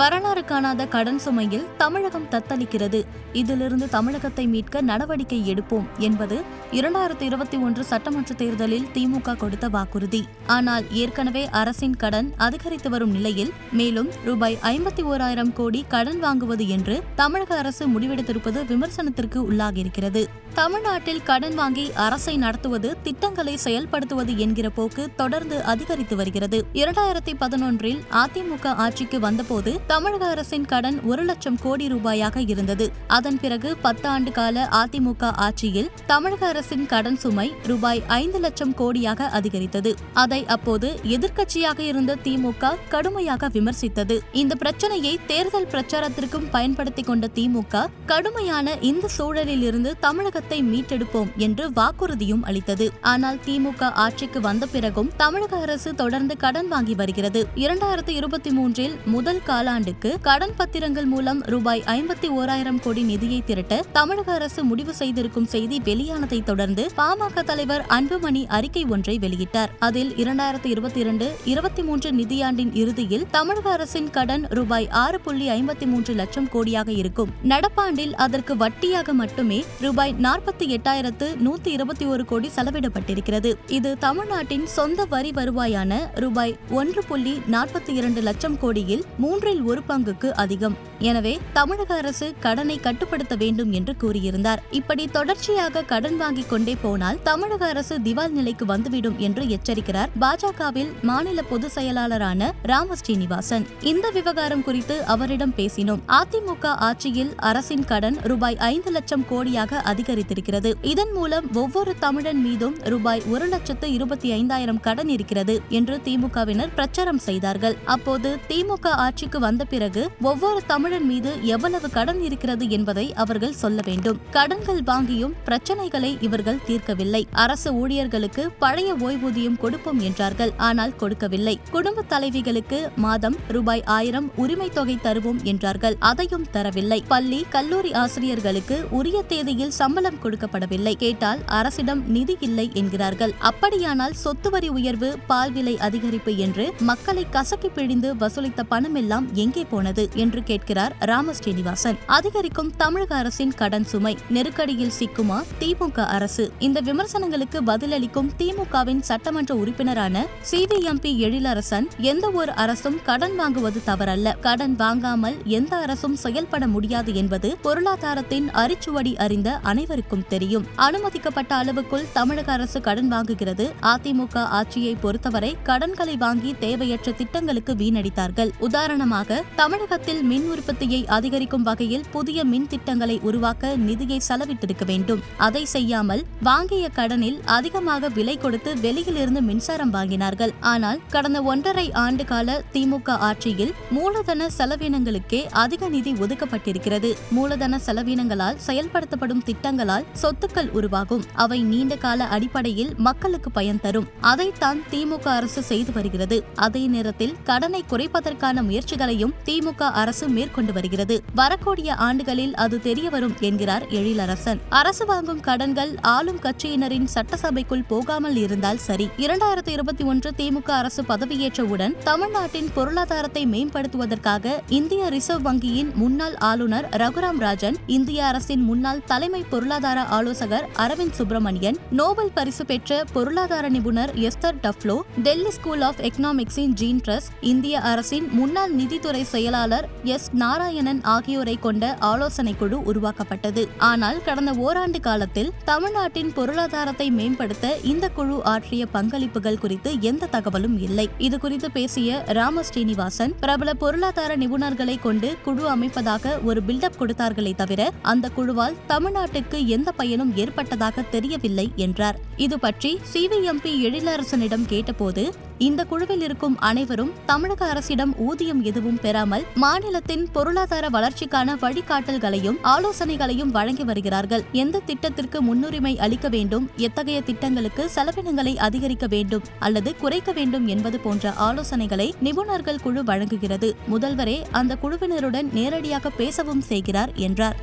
வரலாறு காணாத கடன் சுமையில் தமிழகம் தத்தளிக்கிறது. இதிலிருந்து தமிழகத்தை மீட்க நடவடிக்கை எடுப்போம் என்பது இரண்டாயிரத்தி இருபத்தி ஒன்று சட்டமன்ற தேர்தலில் திமுக கொடுத்த வாக்குறுதி. ஆனால் ஏற்கனவே அரசின் கடன் அதிகரித்து வரும் நிலையில் மேலும் ரூபாய் ஐம்பத்தி ஓராயிரம் கோடி கடன் வாங்குவது என்று தமிழக அரசு முடிவெடுத்திருப்பது விமர்சனத்திற்கு உள்ளாகியிருக்கிறது. தமிழ்நாட்டில் கடன் வாங்கி அரசை நடத்துவது திட்டங்களை செயல்படுத்துவது என்கிற போக்கு தொடர்ந்து அதிகரித்து வருகிறது. இரண்டாயிரத்தி பதினொன்றில் அதிமுக ஆட்சிக்கு வந்தபோது தமிழக அரசின் கடன் ஒரு லட்சம் கோடி ரூபாயாக இருந்தது. அதன் பிறகு பத்து ஆண்டு கால அதிமுக ஆட்சியில் தமிழக அரசின் கடன் சுமை ரூபாய் ஐந்து லட்சம் கோடியாக அதிகரித்தது. அதை அப்போது எதிர்க்கட்சியாக இருந்த திமுக கடுமையாக விமர்சித்தது. இந்த பிரச்சனையை தேர்தல் பிரச்சாரத்திற்கும் பயன்படுத்திக் கொண்ட திமுக கடுமையான இந்த சூழலில் இருந்து தமிழகத்தை மீட்டெடுப்போம் என்று வாக்குறுதியும் அளித்தது. ஆனால் திமுக ஆட்சிக்கு வந்த பிறகும் தமிழக அரசு தொடர்ந்து கடன் வாங்கி வருகிறது. இரண்டாயிரத்தி இருபத்தி மூன்றில் முதல் காலாண்டுக்கு கடன் பத்திரங்கள் மூலம் ரூபாய் ஐம்பத்தி ஓராயிரம் கோடி நிதியை திரட்ட தமிழக அரசு முடிவு செய்திருக்கும் செய்தி வெளியானதை தொடர்ந்து பாமக தலைவர் அன்புமணி அறிக்கை ஒன்றை வெளியிட்டார். அதில் இரண்டாயிரத்தி இருபத்தி இரண்டு இருபத்தி மூன்று நிதியாண்டின் இறுதியில் தமிழக அரசின் கடன் ரூபாய் ஆறு புள்ளி ஐம்பத்தி மூன்று லட்சம் கோடியாக இருக்கும். நடப்பாண்டில் அதற்கு வட்டியாக மட்டுமே ரூபாய் நாற்பத்தி எட்டாயிரத்து நூத்தி இருபத்தி ஒரு கோடி செலவிடப்பட்டிருக்கிறது. இது தமிழ்நாட்டின் சொந்த வரி வருவாயான ரூபாய் ஒன்று புள்ளி நாற்பத்தி இரண்டு லட்சம் கோடியில் மூன்றில் ஒரு பங்குக்கு அதிகம். எனவே தமிழக அரசு கடனை கட்டுப்படுத்த வேண்டும் என்று கூறியிருந்தார். இப்படி தொடர்ச்சியாக கடன் வாங்கிக் கொண்டே போனால் தமிழக அரசு திவால் நிலைக்கு வந்துவிடும் என்று எச்சரிக்கிறார் பாஜகவில் மாநில பொதுச் செயலாளரான ராம ஸ்ரீனிவாசன் இந்த விவகாரம் குறித்து அவரிடம் பேசினோம். அதிமுக ஆட்சியில் அரசின் கடன் ரூபாய் ஐந்து லட்சம் கோடியாக அதிகரித்திருக்கிறது. இதன் மூலம் ஒவ்வொரு தமிழன் மீதும் ரூபாய் ஒரு லட்சத்து இருபத்தி ஐந்தாயிரம் கடன் இருக்கிறது என்று திமுகவினர் பிரச்சாரம் செய்தார்கள். அப்போது திமுக ஆட்சிக்கு வந்த பிறகு ஒவ்வொரு தமிழன் மீது எவ்வளவு கடன் இருக்கிறது என்பதை அவர்கள் சொல்ல வேண்டும். கடன்கள் வாங்கியும் பிரச்சனைகளை இவர்கள் தீர்க்கவில்லை. அரசு ஊழியர்களுக்கு பழைய ஓய்வூதியம் கொடுப்போம் என்றார்கள். ஆனால் கொடுக்கவில்லை. குடும்ப தலைவிகளுக்கு மாதம் ரூபாய் ஆயிரம் உரிமை தொகை தருவோம் என்றார்கள். அதையும் தரவில்லை. பள்ளி கல்லூரி ஆசிரியர்களுக்கு உரிய தேதியில் சம்பளம் கொடுக்கப்படவில்லை. கேட்டால் அரசிடம் நிதி இல்லை என்கிறார்கள். அப்படியானால் சொத்து வரி உயர்வு பால் விலை அதிகரிப்பு என்று மக்களை கசக்கி பிழிந்து வசூலித்த பணமெல்லாம் எங்கே போனது என்று கேட்கிறார் ராம ஸ்ரீனிவாசன் அதிகரிக்கும் தமிழக அரசின் கடன் சுமை நெருக்கடியில் சிக்குமா? திமுக அரசு. இந்த விமர்சனங்களுக்கு பதிலளிக்கும் திமுகவின் சட்டமன்ற உறுப்பினரான சிவிஎம்பி எழிலரசன் எந்த ஒரு அரசும் கடன் வாங்குவது தவறல்ல. கடன் வாங்காமல் எந்த அரசும் செயல்பட முடியாது என்பது பொருளாதாரத்தின் அரிச்சுவடி அறிந்த அனைவருக்கும் தெரியும். அனுமதிக்கப்பட்ட அளவுக்குள் தமிழக அரசு கடன் வாங்குகிறது. அதிமுக ஆட்சியை பொறுத்தவரை கடன்களை வாங்கி தேவையற்ற திட்டங்களுக்கு வீணடித்தார்கள். உதாரணமாக தமிழகத்தில் மின் உற்பத்தியை அதிகரிக்கும் வகையில் புதிய மின் திட்டங்களை உருவாக்க நிதியை செலவிட்டிருக்க வேண்டும். அதை செய்யாமல் வாங்கிய கடனில் அதிகமாக விலை கொடுத்து வெளியிலிருந்து மின்சாரம் வாங்கினார்கள். ஆனால் கடந்த ஒன்றரை ஆண்டு கால திமுக ஆட்சியில் மூலதன செலவினங்களுக்கே அதிக நிதி ஒதுக்கப்பட்டிருக்கிறது. மூலதன செலவினங்களால் செயல்படுத்தப்படும் திட்டங்களால் சொத்துக்கள் உருவாகும். அவை நீண்ட கால அடிப்படையில் மக்களுக்கு பயன் தரும். அதைத்தான் திமுக அரசு செய்து வருகிறது. அதே நேரத்தில் கடனை குறைப்பதற்கான முயற்சிகளை முயற்சிகளையும் திமுக அரசு மேற்கொண்டு வருகிறது. வரக்கூடிய ஆண்டுகளில் அது தெரியவரும் என்கிறார் எழிலரசன். அரசு வாங்கும் கடன்கள் ஆளும் கட்சியினரின் சட்டசபைக்குள் போகாமல் இருந்தால் சரி. இரண்டாயிரத்தி இருபத்தி ஒன்று திமுக அரசு பதவியேற்றவுடன் தமிழ்நாட்டின் பொருளாதாரத்தை மேம்படுத்துவதற்காக இந்திய ரிசர்வ் வங்கியின் முன்னாள் ஆளுநர் ரகுராம் ராஜன் இந்திய அரசின் முன்னாள் தலைமை பொருளாதார ஆலோசகர் அரவிந்த் சுப்பிரமணியன் நோபல் பரிசு பெற்ற பொருளாதார நிபுணர் Esther Duflo Delhi school of எக்கனாமிக்ஸின் Jean Dreze இந்திய அரசின் முன்னாள் நிதி நிதித்துறை செயலாளர் எஸ். நாராயணன் ஆகியோரை கொண்ட ஆலோசனை குழு உருவாக்கப்பட்டது. ஆனால் கடந்த ஓராண்டு காலத்தில் தமிழ்நாட்டின் பொருளாதாரத்தை மேம்படுத்த இந்த குழு ஆற்றிய பங்களிப்புகள் குறித்து எந்த தகவலும் இல்லை. இது குறித்து பேசிய ராம ஸ்ரீனிவாசன் பிரபல பொருளாதார நிபுணர்களை கொண்டு குழு அமைப்பதாக ஒரு பில்டப் கொடுத்தார்களே தவிர அந்த குழுவால் தமிழ்நாட்டுக்கு எந்த பயனும் ஏற்பட்டதாக தெரியவில்லை என்றார். இது பற்றி சிவிஎம்பி எழிலரசனிடம் கேட்டபோது இந்த குழுவில் இருக்கும் அனைவரும் தமிழக அரசிடம் ஊதியம் எதுவும் பெறாமல் மாநிலத்தின் பொருளாதார வளர்ச்சிக்கான வழிகாட்டல்களையும் ஆலோசனைகளையும் வழங்கி வருகிறார்கள். எந்த திட்டத்திற்கு முன்னுரிமை அளிக்க வேண்டும் எத்தகைய திட்டங்களுக்கு செலவினங்களை அதிகரிக்க வேண்டும் அல்லது குறைக்க வேண்டும் என்பது போன்ற ஆலோசனைகளை நிபுணர்கள் குழு வழங்குகிறது. முதல்வரே அந்த குழுவினருடன் நேரடியாக பேசவும் செய்கிறார் என்றார்.